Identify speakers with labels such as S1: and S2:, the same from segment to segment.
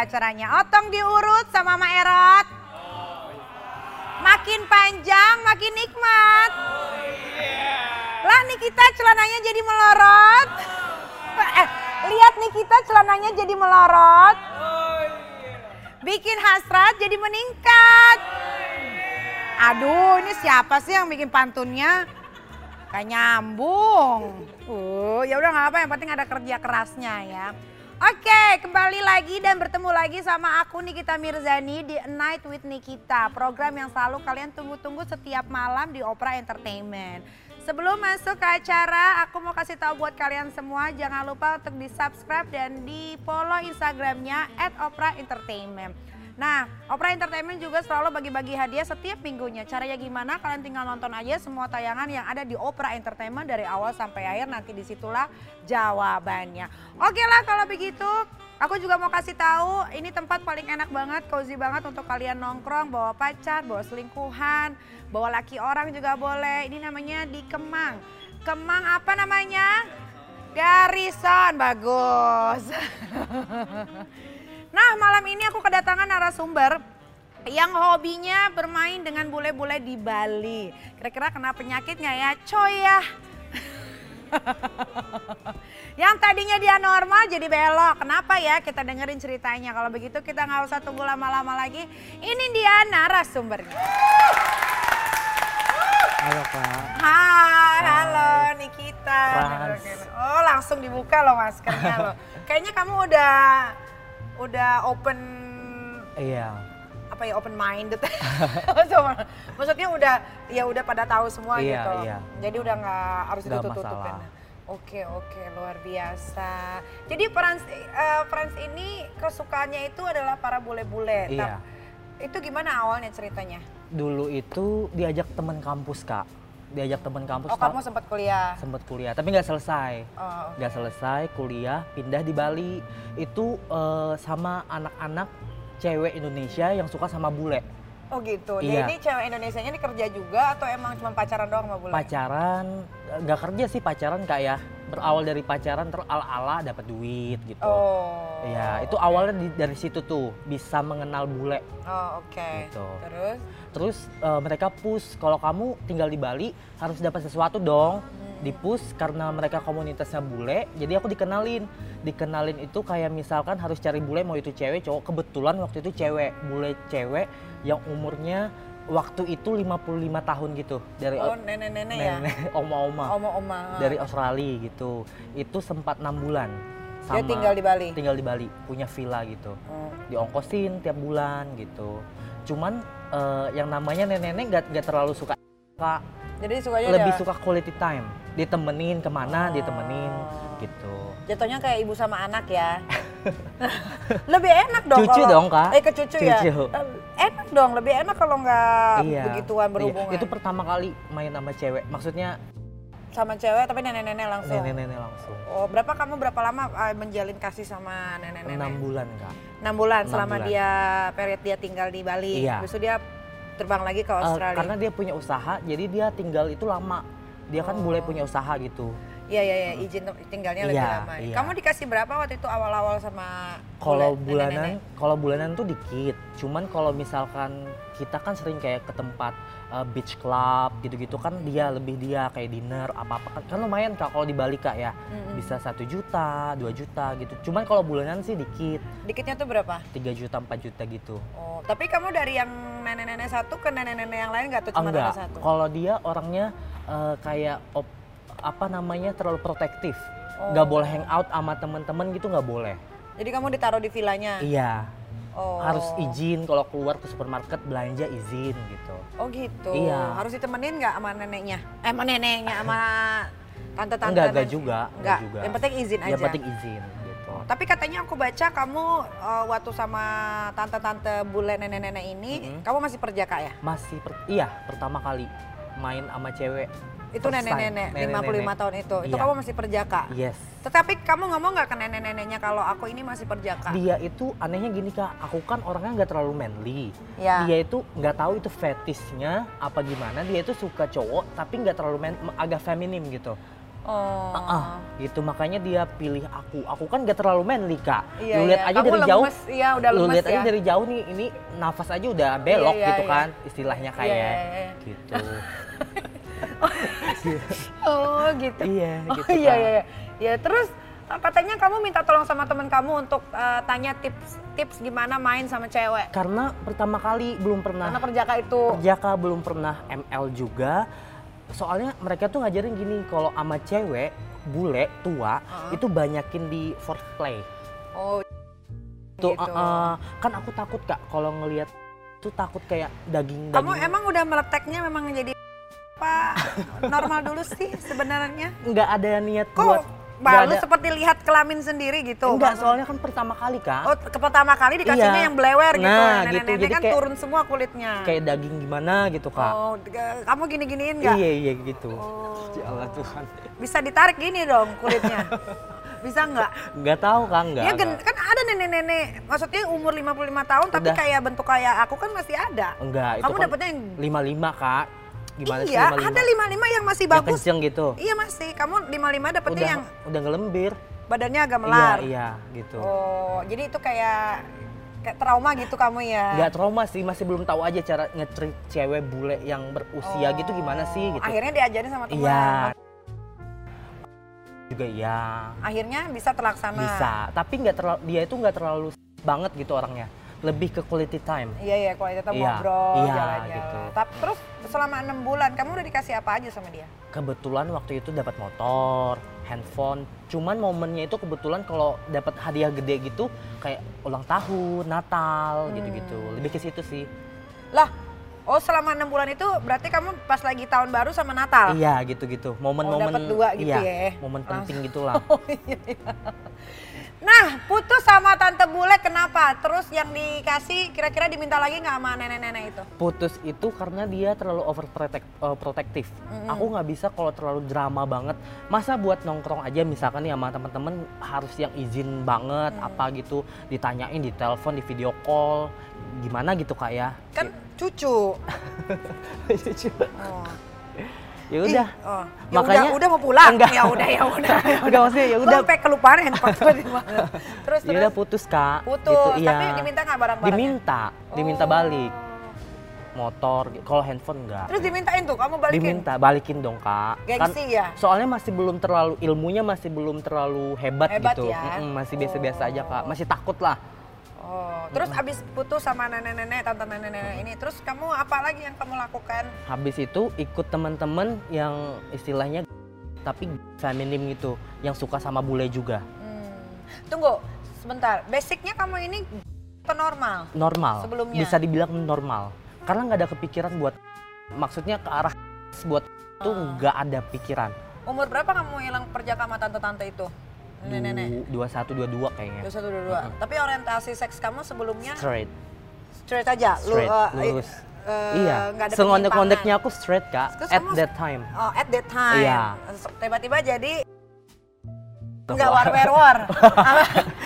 S1: acaranya. Otong diurut sama Mama Erot. Makin panjang, makin nikmat. Lah Nikita celananya jadi melorot. Eh, lihat Nikita celananya jadi melorot. Bikin hasrat jadi meningkat. Aduh, ini siapa sih yang bikin pantunnya? Kayak nyambung. Uh, ya udah nggak apa, yang penting ada kerja kerasnya ya. Oke, kembali lagi dan bertemu lagi sama aku Nikita Mirzani di A Night with Nikita. Program yang selalu kalian tunggu-tunggu setiap malam di Opera Entertainment. Sebelum masuk ke acara, aku mau kasih tahu buat kalian semua, jangan lupa untuk di subscribe dan di follow Instagramnya at Opera Entertainment. Nah, Opera Entertainment juga selalu bagi-bagi hadiah setiap minggunya. Caranya gimana? Kalian tinggal nonton aja semua tayangan yang ada di Opera Entertainment dari awal sampai akhir. Nanti di situlah jawabannya. Oke lah kalau begitu, aku juga mau kasih tahu ini tempat paling enak banget, cozy banget untuk kalian nongkrong, bawa pacar, bawa selingkuhan, bawa laki orang juga boleh. Ini namanya di Kemang. Kemang apa namanya? Garrison, bagus. Nah malam ini aku kedatangan narasumber yang hobinya bermain dengan bule-bule di Bali. Kira-kira kena penyakitnya ya? Coy ya. yang tadinya dia normal jadi belok. Kenapa ya? Kita dengerin ceritanya. Kalau begitu kita nggak usah tunggu lama-lama lagi. Ini dia narasumbernya.
S2: Halo Kak.
S1: Hai, halo Nikita. Oh langsung dibuka loh maskernya loh. Kayaknya kamu udah udah open
S2: Iya.
S1: apa ya open minded maksudnya udah ya udah pada tahu semua
S2: Iya,
S1: gitu
S2: iya.
S1: jadi udah nggak harus ditutup tutupin
S2: masalah.
S1: oke oke luar biasa jadi Frans eh, Frans ini kesukaannya itu adalah para bule-bule
S2: Iya.
S1: Itu gimana awalnya ceritanya
S2: Dulu itu diajak teman kampus Kak. Diajak teman kampus.
S1: oh kamu sempat kuliah
S2: Sempet kuliah, tapi nggak selesai.
S1: oh,
S2: Nggak selesai kuliah, pindah di Bali. Itu eh, sama anak-anak cewek Indonesia yang suka sama bule.
S1: Oh gitu
S2: Iya.
S1: jadi cewek Indonesia ini kerja juga atau emang cuma pacaran doang sama bule
S2: Pacaran, nggak kerja sih pacaran Kak ya. Berawal dari pacaran terus ala-ala dapat duit gitu.
S1: oh
S2: Iya, itu awalnya di- dari situ tuh bisa mengenal bule.
S1: oh oke
S2: Gitu.
S1: terus
S2: Terus eh, mereka push kalau kamu tinggal di Bali harus dapat sesuatu dong. Di push karena mereka komunitasnya bule, jadi aku dikenalin. Dikenalin itu kayak misalkan harus cari bule mau itu cewek cowok. Kebetulan waktu itu cewek, bule cewek yang umurnya waktu itu 55 tahun gitu dari
S1: oh nenek-nenek ya
S2: oma-oma
S1: oma-oma
S2: dari Australia gitu. Itu sempat enam bulan.
S1: Dia tinggal di Bali?
S2: Tinggal di Bali, punya villa gitu
S1: Oh.
S2: diongkosin tiap bulan gitu. Cuman eh, yang namanya nenek-nenek gak, gak terlalu suka.
S1: Jadi sukanya
S2: lebih suka quality time. Ditemenin ke mana,
S1: Oh.
S2: ditemenin gitu.
S1: Jatuhnya kayak ibu sama anak ya. lebih enak dong
S2: Cucu
S1: kalau-
S2: dong, Kak.
S1: Eh ke cucu, ya.
S2: Cucu.
S1: Eh, Enak dong, lebih enak kalau nggak
S2: Iya.
S1: begituan
S2: Iya,
S1: berhubungan.
S2: Itu pertama kali main sama cewek. Maksudnya
S1: sama cewek tapi nenek-nenek langsung.
S2: nenek-nenek langsung.
S1: Oh, berapa kamu berapa lama eh, menjalin kasih sama nenek-nenek?
S2: Enam bulan kak.
S1: Enam bulan
S2: Enam
S1: selama
S2: bulan.
S1: dia period dia tinggal di Bali.
S2: Iya.
S1: Habis itu dia terbang lagi ke
S2: Eh,
S1: Australia.
S2: karena dia punya usaha, jadi dia tinggal itu lama. Dia kan
S1: Oh.
S2: boleh punya usaha gitu.
S1: Iya iya iya, izin tinggalnya lebih
S2: Iya,
S1: lama.
S2: iya.
S1: Kamu dikasih berapa waktu itu awal-awal sama
S2: Kalau bulanan, kalau bulanan tuh dikit. Cuman kalau misalkan kita kan sering kayak ke tempat uh, beach club gitu-gitu kan dia lebih dia kayak dinner apa-apa kan, kan lumayan kak kalau di Bali kak ya
S1: Mm-mm.
S2: bisa satu juta, dua juta gitu. Cuman kalau bulanan sih dikit,
S1: Dikitnya tuh berapa?
S2: 3 juta, 4 juta gitu.
S1: Oh, tapi kamu dari yang nenek-nenek satu ke nenek-nenek yang lain nggak tuh cuma
S2: Enggak,
S1: satu?
S2: kalau dia orangnya uh, kayak op- apa namanya terlalu protektif.
S1: Oh.
S2: Boleh hangout sama teman-teman gitu nggak boleh.
S1: Jadi kamu ditaruh di villanya?
S2: Iya,
S1: Oh.
S2: harus izin kalau keluar ke supermarket belanja izin gitu.
S1: Oh gitu.
S2: Iya.
S1: Harus ditemenin nggak sama neneknya? Eh sama neneknya sama tante-tante?
S2: Enggak, enggak juga,
S1: Enggak.
S2: juga.
S1: Yang penting izin aja.
S2: Yang penting izin gitu.
S1: Tapi katanya aku baca kamu eh, waktu sama tante-tante bule nenek-nenek ini,
S2: Mm-mm.
S1: kamu masih perjaka ya?
S2: Masih per- iya pertama kali main sama cewek.
S1: Itu nenek-nenek, 55
S2: nenek-nenek.
S1: tahun itu. Itu
S2: Iya.
S1: kamu masih perjaka?
S2: Yes.
S1: Tetapi kamu ngomong nggak ke nenek-neneknya kalau aku ini masih perjaka?
S2: Dia itu anehnya gini kak, aku kan orangnya nggak terlalu manly.
S1: Ya.
S2: Dia itu nggak tahu itu fetishnya apa gimana. Dia itu suka cowok tapi nggak terlalu man, agak feminim gitu.
S1: Oh.
S2: Ah, ah, gitu makanya dia pilih aku. Aku kan gak terlalu manly kak.
S1: Iya,
S2: lu lihat
S1: iya.
S2: aja
S1: Kamu
S2: dari jauh.
S1: lemes, iya, udah
S2: lu lihat aja
S1: ya.
S2: dari jauh nih, ini nafas aja udah belok
S1: iya,
S2: gitu
S1: iya.
S2: kan, istilahnya kayak
S1: Iya, iya, iya.
S2: gitu.
S1: Oh gitu.
S2: iya,
S1: Oh
S2: gitu.
S1: iya
S2: Kak.
S1: iya. iya. Ya terus uh, katanya kamu minta tolong sama teman kamu untuk uh, tanya tips tips gimana main sama cewek.
S2: Karena pertama kali belum pernah
S1: Karena perjaka itu.
S2: Perjaka belum pernah ML juga. Soalnya mereka tuh ngajarin gini, kalau sama cewek bule tua
S1: Heeh.
S2: itu banyakin di foreplay.
S1: Oh.
S2: Tuh,
S1: gitu.
S2: uh, uh, kan aku takut kak kalau ngelihat tuh takut kayak daging
S1: Kamu
S2: daging.
S1: emang udah meleteknya memang jadi apa normal dulu sih sebenarnya?
S2: nggak ada niat
S1: Kok
S2: buat
S1: baru
S2: ada-
S1: seperti lihat kelamin sendiri gitu?
S2: enggak
S1: Maksud-
S2: soalnya kan pertama kali kak
S1: Oh, ke pertama kali dikasihnya
S2: Iya.
S1: yang blewer gitu.
S2: Nah,
S1: Nenek-nenek
S2: gitu. Jadi
S1: kan
S2: kayak-
S1: turun semua kulitnya.
S2: kayak daging gimana gitu kak
S1: Oh, kamu gini-giniin nggak?
S2: iya iya gitu
S1: Oh.
S2: ya Allah Tuhan
S1: Bisa ditarik gini dong kulitnya. Bisa nggak?
S2: nggak tahu kak nggak
S1: Ya gen-
S2: nggak.
S1: kan ada nenek-nenek, maksudnya umur 55 tahun tapi
S2: Udah.
S1: kayak bentuk kayak aku kan masih ada.
S2: enggak itu
S1: Kamu
S2: kan
S1: dapetnya yang
S2: lima lima kak gimana sih
S1: Iya,
S2: lima
S1: ada 55 yang masih
S2: yang
S1: bagus.
S2: kenceng gitu
S1: Iya masih. Kamu 55 dapetnya
S2: udah
S1: yang
S2: udah ngelembir
S1: badannya agak melar.
S2: iya iya gitu
S1: Oh, jadi itu kayak kayak trauma gitu kamu ya.
S2: nggak trauma sih masih belum tahu aja cara nge-treat cewek bule yang berusia gitu gimana sih gitu
S1: Oh, Akhirnya diajarin sama teman.
S2: iya juga iya
S1: Akhirnya bisa terlaksana.
S2: bisa tapi nggak terlalu dia itu nggak terlalu banget gitu orangnya lebih ke quality time
S1: Iya iya kalau kita
S2: Iya,
S1: ngobrol
S2: iya,
S1: jalan-jalan.
S2: gitu.
S1: Tapi terus selama enam bulan kamu udah dikasih apa aja sama dia?
S2: kebetulan waktu itu dapat motor handphone cuman momennya itu kebetulan kalau dapat hadiah gede gitu kayak ulang tahun Natal
S1: Hmm.
S2: gitu-gitu lebih ke situ sih
S1: Lah, oh selama enam bulan itu berarti kamu pas lagi tahun baru sama Natal?
S2: iya gitu-gitu momen-momen
S1: Oh, dapat dua gitu
S2: iya,
S1: ya?
S2: momen
S1: Langsung.
S2: penting gitulah
S1: Oh iya, iya. Nah, putus sama tante bule kenapa? Terus yang dikasih kira-kira diminta lagi nggak sama nenek-nenek itu?
S2: putus itu karena dia terlalu overprotective. Aku nggak bisa kalau terlalu drama banget. Masa buat nongkrong aja misalkan nih sama temen-temen harus yang izin banget
S1: Mm.
S2: apa gitu, ditanyain di telepon, di video call, gimana gitu kak ya?
S1: Kan cucu. Oh.
S2: Ya udah.
S1: Oh. Ya
S2: Makanya-
S1: udah, udah mau pulang.
S2: Enggak.
S1: Ya udah, ya udah. ya udah.
S2: Enggak maksudnya ya udah.
S1: sampai kelupaan handphone di mana. Terus
S2: Ya
S1: terus
S2: udah putus kak.
S1: putus.
S2: Gitu.
S1: Tapi diminta nggak barang-barangnya?
S2: Diminta, diminta
S1: Oh.
S2: balik motor. Kalau handphone enggak.
S1: Terus dimintain tuh, kamu balikin.
S2: Diminta balikin dong kak. Kan
S1: Gengsi ya?
S2: soalnya masih belum terlalu ilmunya masih belum terlalu hebat,
S1: Hebat
S2: gitu
S1: ya?
S2: Mm-mm, masih biasa-biasa aja kak
S1: Oh.
S2: masih takut lah
S1: Oh, terus abis putus sama nenek-nenek, tante nenek-nenek ini, terus kamu apa lagi yang kamu lakukan?
S2: habis itu ikut teman-teman yang istilahnya tapi feminim gitu yang suka sama bule juga
S1: Hmm. Tunggu, sebentar. Basicnya kamu ini atau normal?
S2: normal
S1: Sebelumnya?
S2: bisa dibilang normal karena nggak ada kepikiran buat maksudnya ke arah buat itu
S1: Ah.
S2: nggak ada pikiran
S1: Umur berapa kamu hilang perjaka sama tante-tante itu? Nenek-nenek.
S2: dua satu dua dua kayaknya
S1: Dua satu dua dua. Tapi orientasi seks kamu sebelumnya
S2: straight
S1: straight aja, lu
S2: straight
S1: eh,
S2: lurus
S1: eh,
S2: iya sengondek-ngondeknya aku straight kak
S1: Terus
S2: at
S1: kamu-
S2: that time
S1: Oh, at that time.
S2: Iya.
S1: Tiba-tiba jadi
S2: Tuh,
S1: nggak
S2: wah.
S1: war war war.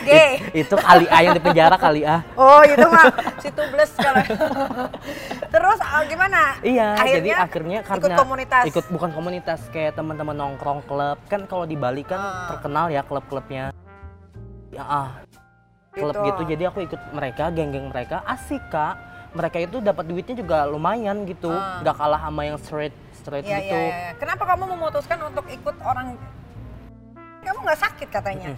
S1: Gay.
S2: itu kali A yang di penjara kali A
S1: Oh itu mah si tubles kalau. Terus ah, gimana?
S2: Iya,
S1: Akhirnya
S2: jadi akhirnya karena
S1: ikut komunitas.
S2: ikut bukan komunitas kayak teman-teman nongkrong klub kan kalau di Bali kan
S1: Ah.
S2: terkenal ya klub-klubnya. Ya ah, klub
S1: Gitu.
S2: gitu. Jadi aku ikut mereka, geng-geng mereka, asik kak. Mereka itu dapat duitnya juga lumayan gitu,
S1: Ah.
S2: nggak kalah sama yang straight straight
S1: Iya,
S2: gitu.
S1: iya, iya. Kenapa kamu memutuskan untuk ikut orang? Kamu nggak sakit katanya.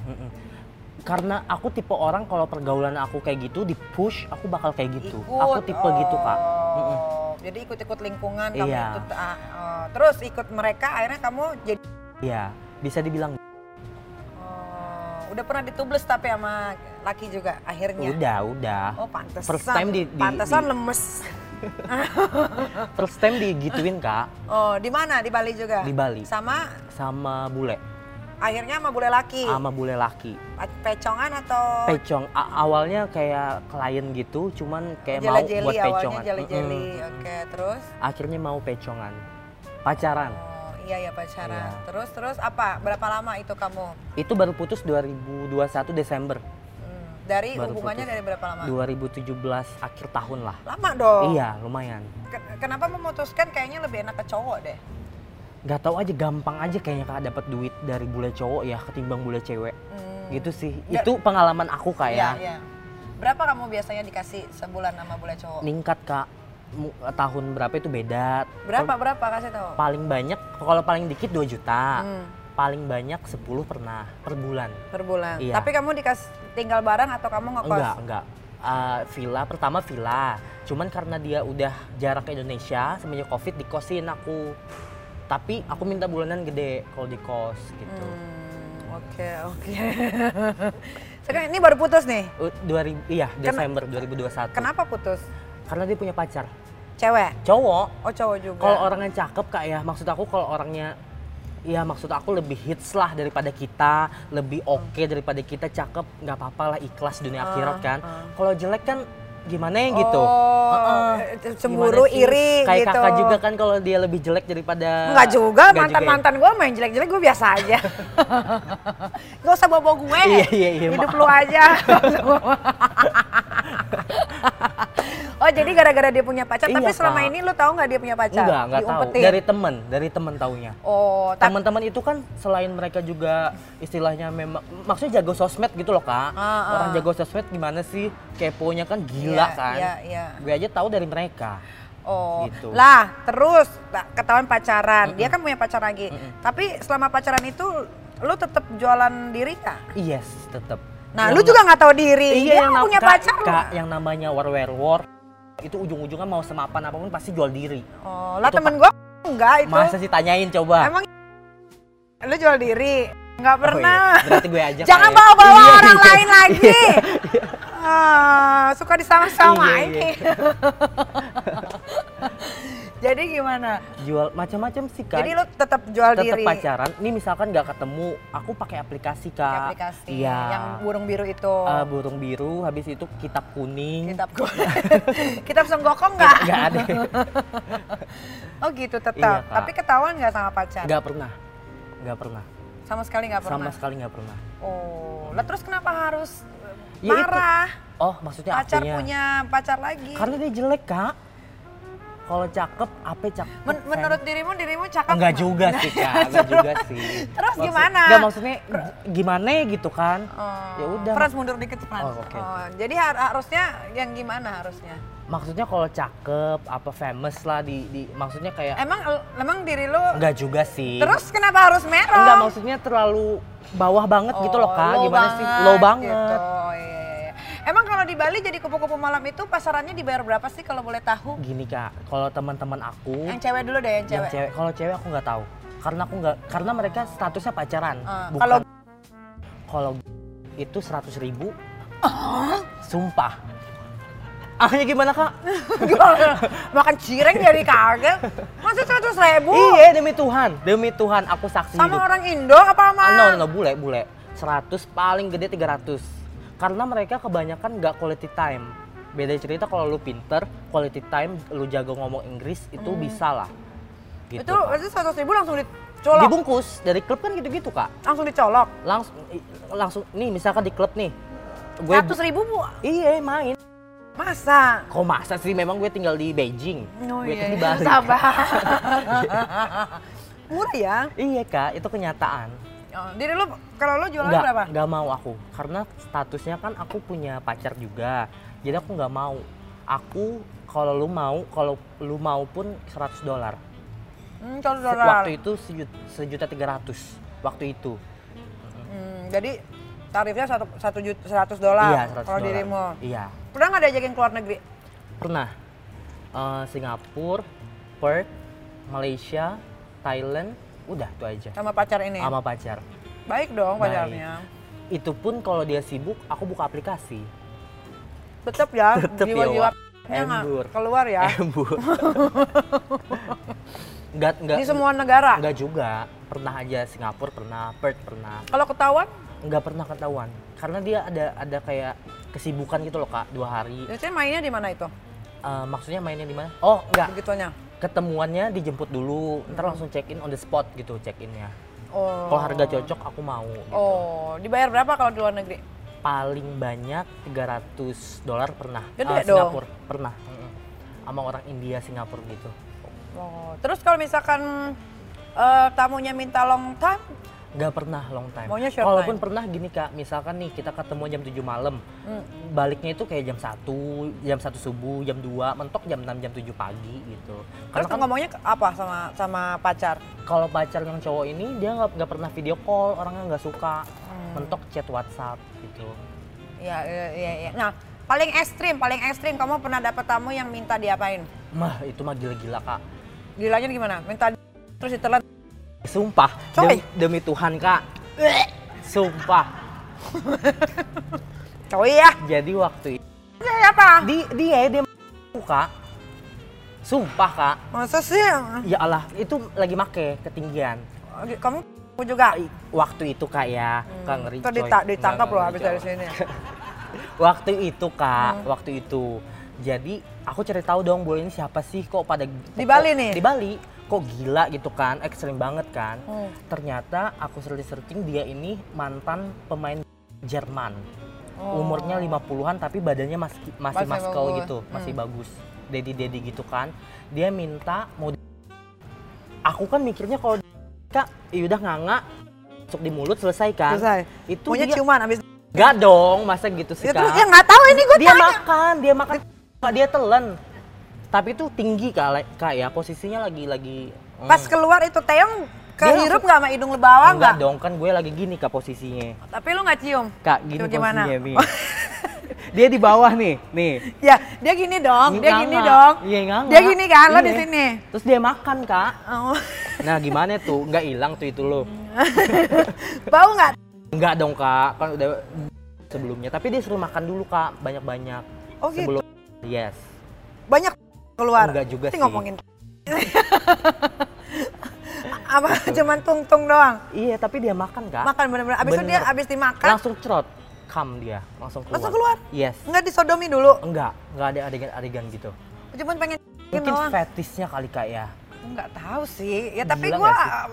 S2: Karena aku tipe orang kalau pergaulan aku kayak gitu di push, aku bakal kayak gitu. Aku tipe gitu kak.
S1: Oh, Jadi ikut-ikut lingkungan kamu
S2: Iya.
S1: ikut. ah, oh. Terus ikut mereka, akhirnya kamu jadi.
S2: Iya, bisa dibilang
S1: Oh, udah pernah ditubles tapi sama laki juga akhirnya.
S2: udah udah.
S1: Oh pantesan.
S2: First time di- di-
S1: pantesan
S2: di-
S1: lemes.
S2: First time digituin kak
S1: Oh di mana? Di Bali juga?
S2: di Bali
S1: Sama
S2: sama bule,
S1: akhirnya sama bule laki.
S2: sama bule laki.
S1: Pecongan atau
S2: Pecong A- awalnya kayak klien gitu, cuman kayak mau
S1: jeli
S2: buat
S1: awalnya
S2: pecongan.
S1: jeli-jeli.
S2: Mm-mm.
S1: Oke, terus?
S2: Akhirnya mau pecongan, pacaran.
S1: Oh, iya ya pacaran.
S2: Iya.
S1: Terus terus apa? Berapa lama itu kamu?
S2: Itu baru putus 2021 Desember,
S1: Hmm, Dari
S2: Baru
S1: hubungannya
S2: putus.
S1: dari berapa lama?
S2: 2017 akhir tahun lah.
S1: Lama dong.
S2: Iya, lumayan.
S1: Ken- Kenapa memutuskan kayaknya lebih enak ke cowok deh?
S2: Nggak tahu aja gampang aja kayaknya kak dapat duit dari bule cowok ya ketimbang bule cewek
S1: Hmm.
S2: gitu sih itu pengalaman aku kak ya
S1: iya. Berapa kamu biasanya dikasih sebulan sama bule cowok?
S2: ningkat kak Mu- tahun berapa itu beda
S1: Berapa
S2: Kalau
S1: berapa kasih tahu?
S2: paling banyak kalau paling dikit 2 juta
S1: Hmm,
S2: paling banyak 10 pernah per bulan
S1: per bulan.
S2: Iya.
S1: Tapi kamu dikasih tinggal bareng atau kamu ngekos?
S2: enggak enggak Eh, villa pertama villa cuman karena dia udah jarak ke Indonesia semenjak covid dikosin aku tapi aku minta bulanan gede kalau di kos gitu
S1: Hmm, Oke oke. Sekarang ini baru putus nih.
S2: Uh, 2000 iya
S1: Ken-
S2: Desember 2021
S1: Kenapa putus?
S2: karena dia punya pacar
S1: Cewek?
S2: cowok
S1: Oh cowok juga.
S2: kalau orangnya cakep kak ya maksud aku kalau orangnya ya maksud aku lebih hits lah daripada kita lebih oke daripada kita cakep nggak apa-apa lah ikhlas dunia
S1: Ah,
S2: akhirat kan
S1: ah.
S2: kalau jelek kan gimana ya gitu
S1: Oh,
S2: Heeh.
S1: cemburu, iri
S2: kayak
S1: gitu.
S2: kakak juga kan kalau dia lebih jelek daripada
S1: Enggak juga,
S2: Nggak
S1: mantan
S2: ya?
S1: mantan gue main jelek jelek gue biasa aja. Gak usah bawa bawa gue.
S2: Iya, iya, iya,
S1: Hidup
S2: maaf.
S1: lu aja. oh jadi gara-gara dia punya pacar, tapi
S2: Iya,
S1: selama
S2: Kak.
S1: ini lu tahu nggak dia punya pacar?
S2: enggak enggak tahu dari temen dari temen taunya
S1: Oh, tapi
S2: teman-teman itu kan selain mereka juga istilahnya memang maksudnya jago sosmed gitu loh kak
S1: Ah, ah.
S2: orang jago sosmed gimana sih keponya kan gila
S1: Iya,
S2: kan
S1: Iya, iya.
S2: gue aja tahu dari mereka
S1: Oh,
S2: Gitu.
S1: lah terus ketahuan pacaran. Dia kan punya pacar lagi. Tapi selama pacaran itu lu tetap jualan diri kak?
S2: yes tetap
S1: Nah, lu juga nggak tahu diri.
S2: iya
S1: Dia
S2: yang
S1: punya pacar.
S2: Kak, yang namanya war war war itu ujung-ujungnya mau semapan apa pun pasti jual diri
S1: Oh, lah temen gua enggak itu.
S2: masa sih tanyain coba
S1: Emang lu jual diri? Enggak
S2: Oh,
S1: pernah.
S2: iya. berarti gue aja
S1: Jangan
S2: kayak-
S1: bawa-bawa
S2: Iya,
S1: orang
S2: iya.
S1: lain lagi. Ah, suka disama-samain.
S2: Iya,
S1: Jadi gimana?
S2: jual macam-macam sih kak
S1: Jadi lu tetap jual
S2: tetap
S1: diri.
S2: pacaran ini misalkan nggak ketemu aku pakai aplikasi kak
S1: Pakai aplikasi
S2: iya
S1: yang burung biru itu.
S2: Eh, burung biru habis itu kitab kuning
S1: Kitab Kitab senggokong enggak?
S2: nggak ada
S1: Oh gitu tetap.
S2: Iya, Kak.
S1: Tapi ketahuan nggak sama pacar?
S2: nggak pernah nggak pernah
S1: Sama sekali nggak pernah.
S2: sama sekali nggak pernah
S1: Oh, lah terus kenapa harus
S2: Ya itu.
S1: marah?
S2: oh maksudnya
S1: Pacar
S2: akunya
S1: punya pacar lagi.
S2: karena dia jelek kak kalau cakep apa cakep
S1: Men- menurut dirimu dirimu cakep?
S2: enggak
S1: nggak?
S2: juga sih kak enggak juga sih
S1: Terus
S2: Maksud-
S1: gimana?
S2: enggak maksudnya gimana gitu kan
S1: Oh,
S2: Ya udah.
S1: Frans mundur dikit Frans.
S2: Oh, oke.
S1: jadi har- harusnya yang gimana harusnya?
S2: maksudnya kalau cakep apa famous lah di, di maksudnya kayak
S1: Emang emang diri lu
S2: enggak juga sih
S1: terus kenapa harus merah?
S2: enggak maksudnya terlalu bawah banget gitu loh kak gimana sih low banget
S1: Gitu. Oh, iya, iya. Emang kalau di Bali jadi kupu-kupu malam itu pasarannya dibayar berapa sih kalau boleh tahu?
S2: gini kak kalau teman-teman aku
S1: Yang cewek dulu deh, yang
S2: yang
S1: cewek.
S2: cewek kalau cewek aku nggak tahu karena aku nggak karena mereka statusnya pacaran bukan
S1: kalau-
S2: kalau itu seratus ribu sumpah akhirnya gimana kak?
S1: Makan cireng dari kaget. Masa seratus ribu?
S2: iya demi Tuhan demi Tuhan aku saksi
S1: Sama
S2: hidup
S1: orang Indo apa sama?
S2: Ah, no, no, no, bule bule 100 paling gede 300 karena mereka kebanyakan nggak quality time beda cerita kalau lu pinter quality time lu jago ngomong Inggris itu bisa lah gitu
S1: Hmm. Itu berarti seratus ribu langsung dicolok?
S2: dibungkus dari klub kan gitu-gitu kak
S1: Langsung dicolok?
S2: langsung langsung nih misalkan di klub nih gue
S1: Seratus ribu bu?
S2: iya main
S1: Masa?
S2: kok masa sih memang gue tinggal di Beijing
S1: Oh
S2: gue
S1: iya,
S2: kan di Bali
S1: sabar. Murah ya?
S2: iya kak itu kenyataan
S1: Oh, Diri lu, kalau lu jualan
S2: nggak
S1: berapa?
S2: nggak mau aku karena statusnya kan aku punya pacar juga jadi aku nggak mau aku kalau lu mau kalau lu mau pun 100 dolar
S1: Hmm, dolar.
S2: waktu itu sejuta, sejuta 300 waktu itu
S1: Hmm, jadi tarifnya satu satu juta seratus dolar
S2: iya 100
S1: kalau dirimu.
S2: iya
S1: Pernah nggak diajakin keluar negeri?
S2: pernah Eh, Singapura Perth Malaysia Thailand udah itu aja
S1: sama pacar ini?
S2: sama pacar
S1: Baik dong
S2: Baik.
S1: pacarnya.
S2: itu pun kalau dia sibuk aku buka aplikasi
S1: Tetep ya,
S2: Tetep ya,
S1: jiwa-jiwa nggak
S2: Embur.
S1: keluar ya.
S2: embur nggak nggak
S1: Di semua negara.
S2: nggak juga pernah aja Singapura pernah Perth pernah
S1: Kalau ketahuan,
S2: nggak pernah ketahuan karena dia ada ada kayak kesibukan gitu loh kak dua hari
S1: biasanya mainnya di mana itu?
S2: Eh, maksudnya mainnya di mana oh nggak
S1: Begitunya.
S2: Ketemuannya dijemput dulu ntar langsung check in on the spot gitu check innya
S1: Oh.
S2: kalau harga cocok aku mau gitu.
S1: Oh, dibayar berapa kalau di luar negeri?
S2: paling banyak 300 dolar pernah
S1: Gede dong.
S2: Singapura pernah Mm-mm. sama orang India Singapura gitu
S1: Oh, terus kalau misalkan eh, tamunya minta long time,
S2: Nggak pernah long time.
S1: Maunya short
S2: Kalaupun
S1: time.
S2: pernah gini kak, misalkan nih kita ketemu jam 7 malam,
S1: Hmm.
S2: baliknya itu kayak jam 1, jam 1 subuh, jam 2, mentok jam 6, jam 7 pagi gitu.
S1: terus
S2: Karena kan
S1: ngomongnya apa sama sama pacar?
S2: kalau pacar yang cowok ini dia nggak nggak pernah video call, orangnya nggak suka.
S1: Hmm.
S2: Mentok chat WhatsApp gitu.
S1: Iya, iya, iya. Nah, paling ekstrim, paling ekstrim kamu pernah dapat tamu yang minta diapain?
S2: Mah itu mah gila-gila kak.
S1: Gilanya gimana? Minta terus ditelan.
S2: Sumpah,
S1: Coy.
S2: demi, demi Tuhan kak. Sumpah.
S1: Coy ya.
S2: Jadi waktu itu
S1: Ya apa?
S2: di dia dia kak. Sumpah kak.
S1: Masa sih?
S2: Ya Allah, itu lagi make ketinggian.
S1: Kamu juga?
S2: Waktu itu kak ya, kak ngeri
S1: dita- ditangkap loh habis dari sini.
S2: Waktu itu kak,
S1: Hmm.
S2: waktu itu. Jadi aku cari tahu dong bule ini siapa sih kok pada
S1: Di Bali nih?
S2: Di Bali. Kok gila gitu kan, ekstrim banget kan.
S1: Hmm.
S2: Ternyata aku searching dia ini mantan pemain Jerman.
S1: Oh.
S2: Umurnya 50-an tapi badannya masih masih maskel
S1: bagus.
S2: gitu, masih
S1: Hmm.
S2: bagus. Dedi-dedi gitu kan. Dia minta mau Aku kan mikirnya kalau Kak, ya udah nganga masuk di mulut selesai kan.
S1: Selesai.
S2: Itu
S1: Maunya
S2: dia
S1: ciuman habis.
S2: Enggak dong, masa gitu sih
S1: Ya, terus ya nggak tahu ini gue
S2: dia
S1: tanya.
S2: makan, dia makan. Dia telan. Tapi itu tinggi Kak, Kak ya, posisinya lagi lagi hmm.
S1: Pas keluar itu Teong
S2: Dia
S1: kehirup nggak sama hidung lebawa
S2: enggak
S1: nggak?
S2: dong, kan gue lagi gini Kak posisinya.
S1: Tapi lu nggak cium?
S2: Kak, gini
S1: Itu gimana?
S2: posisinya nih. dia di bawah nih, nih.
S1: Ya, dia gini dong, dia
S2: Nganga.
S1: gini dong.
S2: Iya, nganga.
S1: Dia gini kan, lo
S2: Iya.
S1: di sini.
S2: Terus dia makan, Kak.
S1: Oh.
S2: Nah, gimana tuh? Enggak hilang tuh itu lo.
S1: Bau nggak?
S2: Enggak dong, Kak. Kan udah sebelumnya. Tapi dia suruh makan dulu, Kak. Banyak-banyak.
S1: Oh gitu.
S2: Sebelum Yes.
S1: Banyak keluar.
S2: Enggak juga
S1: Ini
S2: sih.
S1: ngomongin. Apa cuman tung-tung doang?
S2: Iya, tapi dia makan, Kak.
S1: Makan bener-bener. Abis itu dia
S2: Bener.
S1: abis dimakan,
S2: Langsung cerot. Kam dia, langsung keluar.
S1: Langsung keluar?
S2: Yes.
S1: nggak disodomi dulu.
S2: Enggak, enggak ada adegan-adegan gitu.
S1: Cuman pengen
S2: Mungkin
S1: doang.
S2: fetisnya kali Kak ya.
S1: Nggak tahu sih. Ya tapi gua
S2: nggak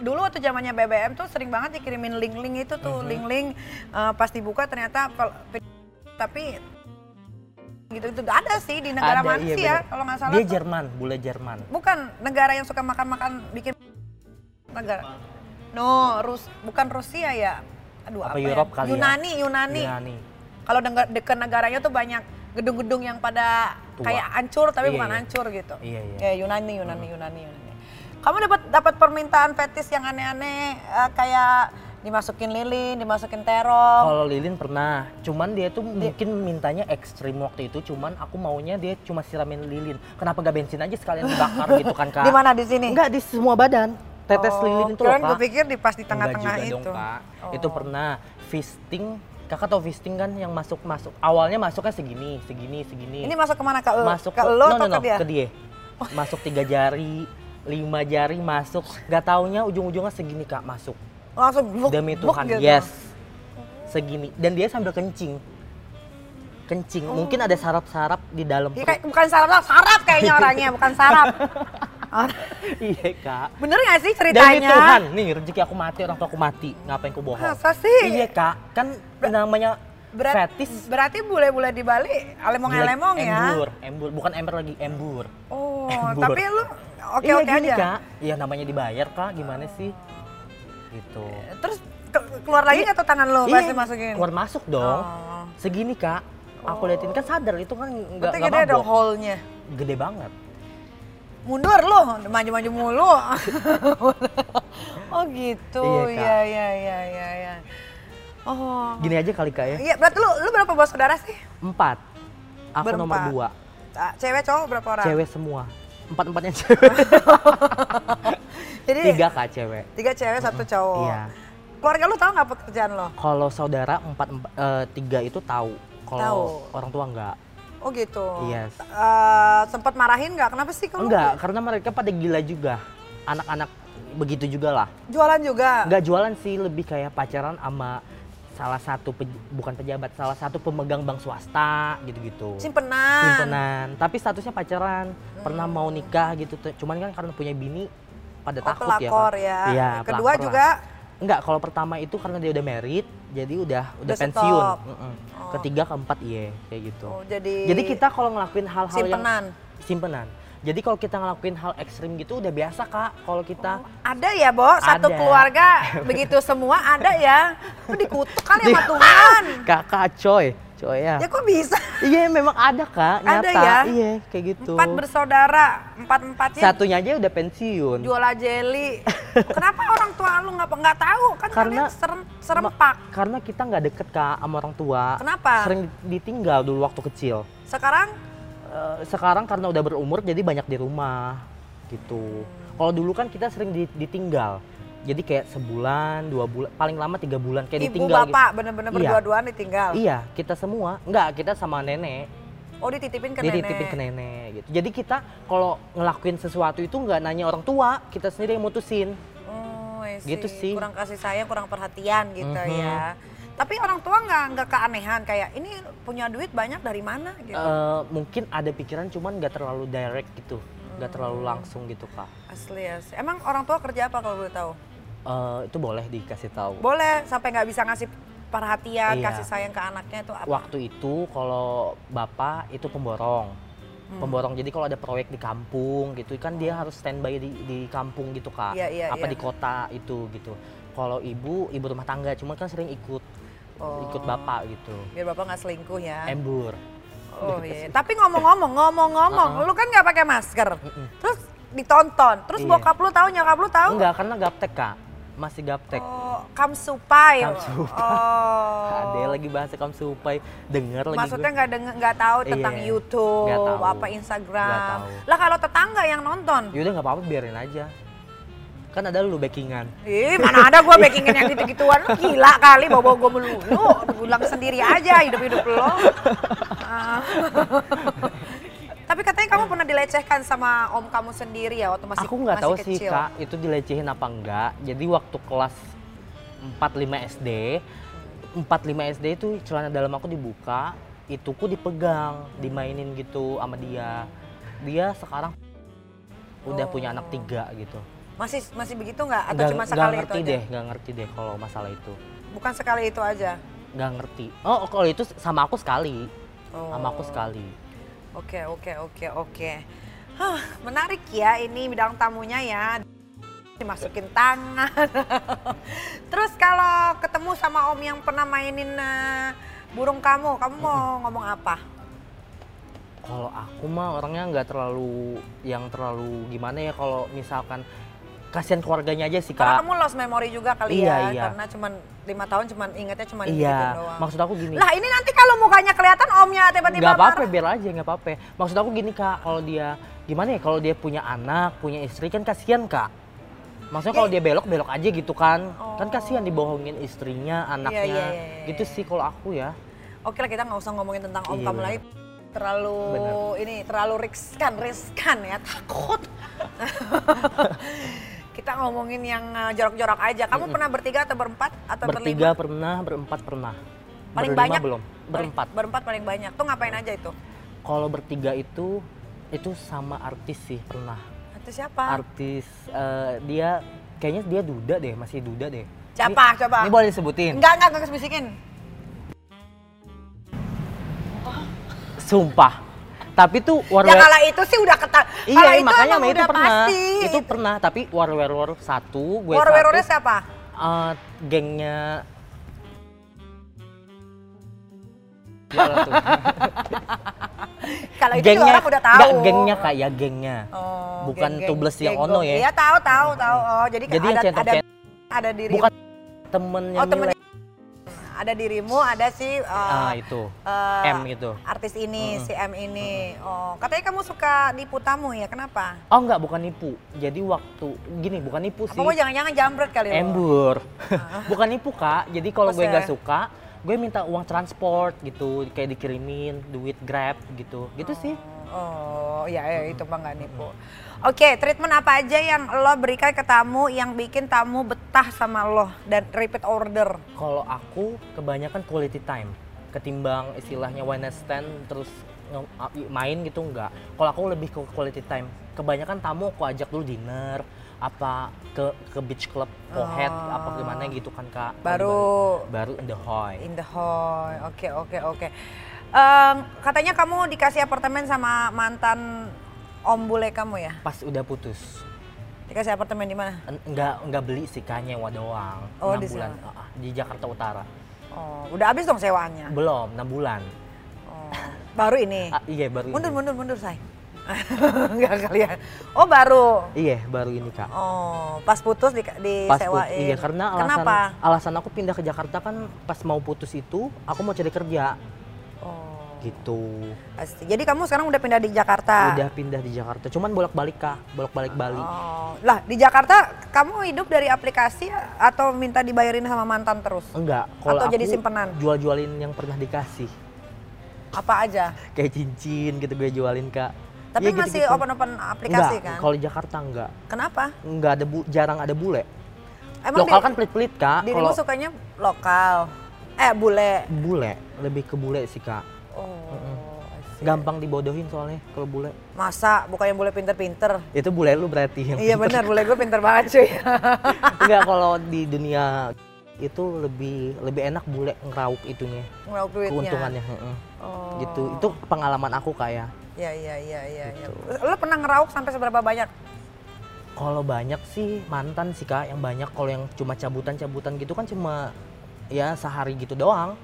S1: dulu waktu zamannya BBM tuh sering banget dikirimin link-link itu tuh,
S2: Mhm.
S1: link-link eh, pas dibuka ternyata tapi gitu itu ada sih di negara
S2: Ada,
S1: mana
S2: iya
S1: sih ya kalau nggak salah
S2: Dia
S1: tuh.
S2: Jerman, bule Jerman.
S1: bukan negara yang suka makan-makan bikin negara no Rus bukan Rusia ya aduh
S2: Apa
S1: apa,
S2: Europe
S1: ya?
S2: kali ya?
S1: Yunani Yunani
S2: Yunani.
S1: kalau deket negaranya tuh banyak gedung-gedung yang pada
S2: Tua.
S1: kayak hancur tapi
S2: Iya,
S1: bukan
S2: iya.
S1: hancur gitu
S2: Iya, iya.
S1: Ya, Yunani Yunani Yunani Yunani kamu dapat dapat permintaan fetis yang aneh-aneh eh, kayak dimasukin lilin dimasukin terong
S2: Kalau Lilin pernah, cuman dia tuh mungkin mintanya ekstrim waktu itu, cuman aku maunya dia cuma siramin lilin. Kenapa gak bensin aja sekalian dibakar gitu kan kak?
S1: di mana di sini
S2: Enggak, di semua badan. Tetes
S1: Oh,
S2: lilin itu loh kak.
S1: gue pikir di pas di tengah-tengah itu
S2: dong kak.
S1: Oh.
S2: Itu pernah fisting. Kakak tau fisting kan yang masuk masuk awalnya masuknya segini segini segini.
S1: ini masuk ke mana ke lo
S2: masuk
S1: ke lo
S2: no,
S1: atau
S2: no, no,
S1: ke dia
S2: ke dia. Masuk tiga jari, lima jari masuk. Gak taunya ujung-ujungnya segini kak masuk.
S1: Langsung bluk,
S2: Demi Tuhan,
S1: gitu.
S2: yes. Segini. Dan dia sambil kencing. Kencing. Mungkin ada sarap-sarap di dalam
S1: Ya, kayak, bukan sarap, sarap kayaknya orangnya, bukan sarap.
S2: Iya kak.
S1: Bener gak sih
S2: Demi
S1: ceritanya?
S2: Tuhan, nih rezeki aku mati, orang tua aku mati. Ngapain ku bohong?
S1: Masa sih?
S2: Iya kak, kan namanya
S1: Berat-
S2: fetis.
S1: Berarti bule-bule di Bali alemong-alemong ya?
S2: Embur, embur. Bukan ember lagi, embur.
S1: Oh,
S2: Embur.
S1: tapi lu
S2: iya
S1: oke-oke
S2: gini
S1: aja?
S2: kak. Iya namanya dibayar kak, gimana sih? Gitu.
S1: Terus ke- keluar lagi tuh tangan pas
S2: Iya,
S1: dimasukin?
S2: keluar masuk dong.
S1: Oh.
S2: Segini kak. Aku liatin kan sadar itu kan nggak nggak
S1: gede dong
S2: mabok.
S1: hole-nya.
S2: Gede banget.
S1: Mundur lu, maju-maju mulu. oh gitu,
S2: Iya,
S1: iya iya iya iya. iya. Oh.
S2: Gini aja kali kak ya.
S1: Iya, berarti lu, lu berapa bersaudara sih?
S2: Empat. Aku nomor
S1: Berempat.
S2: dua.
S1: Ah, Cewek cowok berapa orang?
S2: Cewek semua. Empat empatnya cewek.
S1: Jadi
S2: Tiga kak cewek.
S1: tiga cewek satu cowok.
S2: Iya.
S1: Keluarga lu tahu nggak pekerjaan lo?
S2: Kalau saudara empat, empat eh, tiga itu tahu. Kalau orang tua enggak.
S1: Oh gitu.
S2: Yes.
S1: Eh, sempat marahin nggak? Kenapa sih kamu?
S2: Enggak, karena mereka pada gila juga. Anak-anak begitu juga lah.
S1: Jualan juga.
S2: Enggak jualan sih, lebih kayak pacaran sama salah satu pe- bukan pejabat, salah satu pemegang bank swasta gitu-gitu.
S1: Simpenan.
S2: Simpenan. Tapi statusnya pacaran. Pernah mau nikah gitu. Cuman kan karena punya bini pada
S1: Oh,
S2: takut ya. Kak.
S1: ya.
S2: Iya,
S1: Kedua
S2: pelakor
S1: juga.
S2: lah. Enggak, kalau pertama itu karena dia udah merit, jadi udah udah,
S1: Udah
S2: pensiun. Mm-mm.
S1: Oh.
S2: Ketiga, keempat iya, kayak gitu.
S1: Oh, jadi
S2: Jadi kita kalau ngelakuin hal-hal yang
S1: simpenan.
S2: simpenan. Jadi kalau kita ngelakuin hal ekstrim gitu udah biasa kak. Kalau kita
S1: Ada ya, Bo? Satu
S2: Ada.
S1: keluarga begitu semua ada ya. Dikutuk kali sama Tuhan.
S2: kakak coy, coy ya.
S1: Ya kok bisa?
S2: Iya memang ada kak,
S1: Ada
S2: nyata.
S1: ya?
S2: Iya kayak gitu.
S1: Empat bersaudara, empat-empatnya
S2: Satunya aja udah pensiun.
S1: jual jeli. Kenapa orang tua lu nggak nggak tahu? Kan
S2: Karena-
S1: serem, serempak.
S2: Karena kita nggak deket kak sama orang tua.
S1: Kenapa?
S2: Sering ditinggal dulu waktu kecil.
S1: Sekarang
S2: Eh, sekarang karena udah berumur jadi banyak di rumah gitu. Kalau dulu kan kita sering di- ditinggal. Jadi kayak sebulan, dua bulan, paling lama tiga bulan kayak
S1: ibu
S2: ditinggal. gitu.
S1: bapak bener-bener
S2: Iya.
S1: berdua-duaan ditinggal.
S2: Iya, kita semua. Enggak, kita sama nenek.
S1: Oh dititipin ke
S2: Dia
S1: nenek.
S2: dititipin ke nenek gitu. Jadi kita kalau ngelakuin sesuatu itu nggak nanya orang tua, kita sendiri yang mutusin.
S1: Oh.
S2: Gitu sih.
S1: Kurang kasih sayang, kurang perhatian gitu
S2: Mhm.
S1: ya. Tapi orang tua nggak nggak keanehan kayak ini punya duit banyak dari mana gitu.
S2: Eh, mungkin ada pikiran cuman nggak terlalu direct gitu, nggak terlalu
S1: Hmm.
S2: langsung gitu kak.
S1: Asli asli. Emang orang tua kerja apa kalau boleh tahu?
S2: Eh, itu boleh dikasih tahu.
S1: Boleh sampai nggak bisa ngasih perhatian,
S2: Iya.
S1: kasih sayang ke anaknya itu apa?
S2: Waktu itu kalau bapak itu pemborong.
S1: Hmm.
S2: Pemborong jadi kalau ada proyek di kampung gitu kan dia harus standby di di kampung gitu kak.
S1: Iya, iya,
S2: Apa
S1: iya.
S2: di kota itu gitu. Kalau ibu ibu rumah tangga cuman kan sering ikut
S1: Oh.
S2: ikut bapak gitu.
S1: Biar bapak nggak selingkuh ya.
S2: Embur.
S1: Oh iya. Tapi ngomong-ngomong, ngomong-ngomong, lu kan nggak pakai masker. Terus ditonton. Terus
S2: Iya.
S1: bokap lu tahu, nyokap lu tahu?
S2: Enggak karena gaptek kak. Masih gaptek.
S1: Oh, kamsupai.
S2: Kamsupai.
S1: Oh.
S2: Ada lagi bahasa kamu supaya denger lagi
S1: Maksudnya nggak nggak tahu
S2: Iya,
S1: tentang
S2: nggak
S1: YouTube,
S2: tahu.
S1: apa Instagram.
S2: Nggak tahu.
S1: Lah kalau tetangga yang nonton,
S2: Yaudah nggak apa-apa biarin aja. Kan ada lu backingan.
S1: ih mana ada gue backingin yang gitu-gituan, lu gila kali bawa gue melulu, pulang sendiri aja hidup-hidup lo. Tapi katanya kamu pernah dilecehkan sama om kamu sendiri ya waktu masih
S2: Aku nggak tahu
S1: kecil.
S2: sih kak itu dilecehin apa enggak. Jadi waktu kelas 4-5 SD, 4-5 SD itu celana dalam aku dibuka, ituku dipegang, dimainin gitu sama dia. Dia sekarang udah punya anak tiga gitu.
S1: Masih masih begitu nggak? Atau
S2: Nggak-
S1: cuma sekali
S2: ngerti
S1: itu aja?
S2: deh, nggak ngerti deh kalau masalah itu.
S1: Bukan sekali itu aja.
S2: Nggak ngerti. Oh kalau itu sama aku sekali,
S1: Oh.
S2: sama aku sekali.
S1: Oke oke oke oke. Hah, menarik ya ini bidang tamunya ya. Dimasukin tangan. Terus kalau ketemu sama om yang pernah mainin eh, burung kamu, kamu mau ngomong apa?
S2: Kalau aku mah orangnya nggak terlalu yang terlalu gimana ya kalau misalkan kasihan keluarganya aja sih
S1: Karena
S2: kak.
S1: kamu lost memory juga kali
S2: Iya,
S1: ya,
S2: iya.
S1: karena cuman lima tahun cuman ingetnya cuman gitu
S2: Iya,
S1: doang.
S2: maksud aku gini.
S1: Lah ini nanti kalau mukanya kelihatan omnya tiba-tiba
S2: nggak apa-apa biar aja nggak apa-apa. Maksud aku gini kak, kalau dia gimana ya kalau dia punya anak, punya istri kan kasihan kak. Maksudnya kalau
S1: Ya.
S2: dia belok belok aja gitu kan, kan
S1: Oh.
S2: kasihan dibohongin istrinya, anaknya,
S1: iya, iya, iya.
S2: gitu sih kalau aku ya.
S1: Oke lah kita nggak usah ngomongin tentang om
S2: Iya,
S1: kamu lagi. Terlalu
S2: Benar.
S1: ini terlalu riskan, riskan ya takut. ngomongin yang uh, jorok-jorok aja. Kamu pernah bertiga atau berempat atau
S2: Bertiga
S1: berlima?
S2: pernah, berempat pernah.
S1: Paling
S2: Berlima
S1: banyak
S2: belum,
S1: Ber-
S2: berempat.
S1: Berempat paling banyak. Tuh ngapain aja itu?
S2: Kalau bertiga itu itu sama artis sih pernah.
S1: Itu siapa?
S2: Artis eh, dia kayaknya dia duda deh, masih duda deh.
S1: Siapa?
S2: Ini-
S1: Coba.
S2: Ini boleh disebutin.
S1: Enggak, enggak, enggak bisikin.
S2: Sumpah. Tapi tuh war
S1: Ya kalau itu sih udah ketat.
S2: Iya,
S1: kalau itu
S2: makanya itu
S1: udah
S2: pernah.
S1: pasti.
S2: Itu pernah, tapi war war war satu, gue
S1: War-warnya
S2: satu.
S1: siapa?
S2: eh, gengnya Ya.
S1: Kalau itu juga orang udah tahu.
S2: nggak, gengnya kak ya gengnya.
S1: Oh,
S2: Bukan
S1: geng-geng-
S2: Tubles yang
S1: geng-
S2: Ono ya.
S1: Iya tahu tahu tahu. Oh, jadi,
S2: Jadi
S1: ada ada ada diri
S2: Bukan temennya
S1: Oh, temennya. Ada dirimu, ada si uh,
S2: Ah itu.
S1: uh,
S2: M gitu.
S1: artis ini, si M ini. Oh, katanya kamu suka nipu tamu ya? Kenapa?
S2: Oh enggak, bukan nipu. Jadi waktu gini bukan nipu sih.
S1: Apa mau jangan-jangan jambret kali lo?
S2: Embur. bukan nipu kak. Jadi kalau gue nggak suka, gue minta uang transport gitu, kayak dikirimin duit grab gitu. Gitu sih.
S1: Oh, ya, ya itu mah nggak nipu. Oke, treatment apa aja yang lo berikan ke tamu yang bikin tamu betah sama lo dan repeat order?
S2: Kalau aku kebanyakan quality time ketimbang istilahnya one night stand terus main gitu enggak. Kalau aku lebih ke quality time. Kebanyakan tamu aku ajak dulu dinner apa ke ke beach club Pohead apa gimana gitu kan Kak.
S1: Oh. Baru
S2: baru in the hoy.
S1: in the hall. Oke, oke, oke. Em, katanya kamu dikasih apartemen sama mantan om bule kamu ya?
S2: Pas udah putus.
S1: Dikasih apartemen di mana?
S2: En- Enggak enggak beli sih kak nyewa doang.
S1: Oh,
S2: 6
S1: di
S2: bulan
S1: sana.
S2: Ah, di Jakarta Utara.
S1: Oh, udah habis dong sewaannya.
S2: Belum 6 bulan.
S1: Oh, baru ini.
S2: Ah, iya baru
S1: Mundur,
S2: ini.
S1: mundur, mundur, say. Enggak kali ya. Oh, baru.
S2: Iya baru ini kak.
S1: Oh, pas putus di,
S2: Pas
S1: disewain.
S2: putus, iya karena alasan
S1: Kenapa?
S2: alasan aku pindah ke Jakarta kan pas mau putus itu aku mau cari kerja gitu.
S1: pasti. Jadi kamu sekarang udah pindah di Jakarta.
S2: Udah pindah di Jakarta. Cuman bolak-balik kak, bolak-balik Bali.
S1: Oh, lah di Jakarta kamu hidup dari aplikasi atau minta dibayarin sama mantan terus?
S2: Enggak, kalau
S1: Atau jadi simpenan?
S2: Jual-jualin yang pernah dikasih.
S1: Apa aja?
S2: Kayak cincin gitu gue jualin kak.
S1: Tapi
S2: Iya,
S1: masih
S2: gitu-gitu.
S1: open-open aplikasi
S2: enggak,
S1: kan?
S2: Kalau di Jakarta enggak.
S1: Kenapa?
S2: Enggak ada bu, jarang ada bule.
S1: Emang
S2: Lokal kan pelit-pelit kak.
S1: dirimu
S2: Kalau
S1: sukanya lokal? Eh bule?
S2: bule lebih ke bule sih kak.
S1: Oh.
S2: Gampang dibodohin soalnya kalau bule.
S1: Masa bukannya bule pinter-pinter?
S2: Itu bule lu berarti yang
S1: iya
S2: pinter.
S1: benar, bule gue pinter banget cuy.
S2: Enggak kalau di dunia itu lebih lebih enak bule ngerauk itunya.
S1: Ngeraup duitnya.
S2: Keuntungannya. heeh.
S1: Oh.
S2: Gitu. Itu pengalaman aku kak ya.
S1: Iya iya iya iya. iya.
S2: Gitu.
S1: Lo pernah ngerauk sampai seberapa banyak?
S2: Kalau banyak sih mantan sih kak yang banyak. Kalau yang cuma cabutan-cabutan gitu kan cuma ya sehari gitu doang.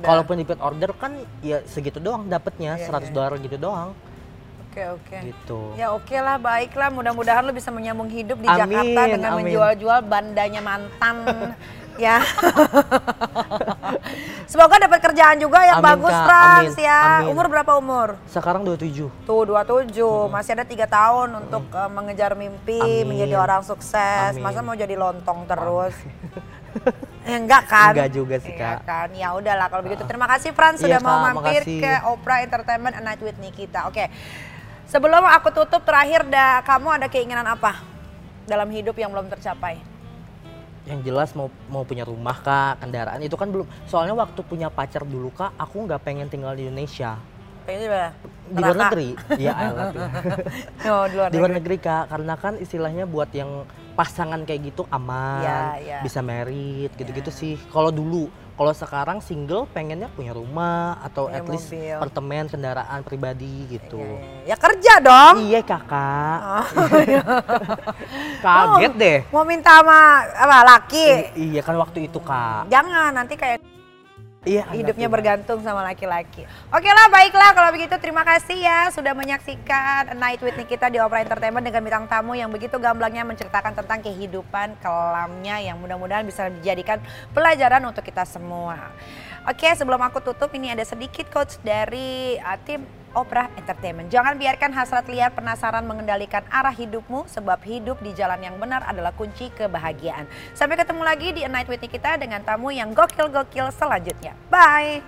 S2: Kalaupun repeat order kan ya segitu doang dapetnya
S1: Iya,
S2: 100
S1: iya.
S2: dolar gitu doang.
S1: Oke oke.
S2: Gitu.
S1: Ya oke lah, baiklah. Mudah-mudahan lo bisa menyambung hidup di
S2: Amin,
S1: Jakarta dengan
S2: amin.
S1: menjual-jual bandanya mantan. ya. Semoga dapat kerjaan juga yang
S2: Amin,
S1: bagus,
S2: Kak. Amin,
S1: ya.
S2: amin.
S1: Umur berapa umur?
S2: Sekarang 27.
S1: Tuh 27, masih ada tiga tahun untuk eh, mengejar mimpi,
S2: Amin.
S1: menjadi orang sukses.
S2: Amin.
S1: Masa mau jadi lontong terus? Ya, enggak kan?
S2: Enggak juga sih,
S1: Iya
S2: Kak.
S1: kan. Ya udahlah kalau begitu. Terima kasih Frans sudah
S2: Iya,
S1: mau
S2: Kak,
S1: mampir
S2: makasih.
S1: ke Opera Entertainment A Night with Nikita. Oke. Sebelum aku tutup terakhir dah kamu ada keinginan apa dalam hidup yang belum tercapai?
S2: Yang jelas mau mau punya rumah kak, kendaraan itu kan belum. Soalnya waktu punya pacar dulu kak, aku nggak pengen tinggal di Indonesia.
S1: Pengen
S2: Di luar negeri. Iya, I love you.
S1: Oh, di luar
S2: di luar
S1: negeri.
S2: negeri kak, karena kan istilahnya buat yang pasangan kayak gitu aman,
S1: Iya, iya.
S2: bisa merit gitu-gitu sih. Kalau dulu, kalau sekarang single pengennya punya rumah atau
S1: Punya
S2: at least
S1: mobil.
S2: apartemen, kendaraan pribadi gitu.
S1: Iya, iya. Ya kerja dong.
S2: Iya kakak,
S1: Oh,
S2: kaget deh.
S1: Mau minta sama apa laki?
S2: I- iya kan waktu itu kak.
S1: Jangan nanti kayak
S2: Iya
S1: hidupnya bergantung sama laki-laki. Oke lah, baiklah kalau begitu terima kasih ya sudah menyaksikan A Night with Nikita di Opera Entertainment dengan bintang tamu yang begitu gamblangnya menceritakan tentang kehidupan kelamnya yang mudah-mudahan bisa dijadikan pelajaran untuk kita semua. Oke, sebelum aku tutup ini ada sedikit coach dari uh, tim Oprah Entertainment. Jangan biarkan hasrat liar penasaran mengendalikan arah hidupmu sebab hidup di jalan yang benar adalah kunci kebahagiaan. Sampai ketemu lagi di A Night with kita dengan tamu yang gokil-gokil selanjutnya. Bye!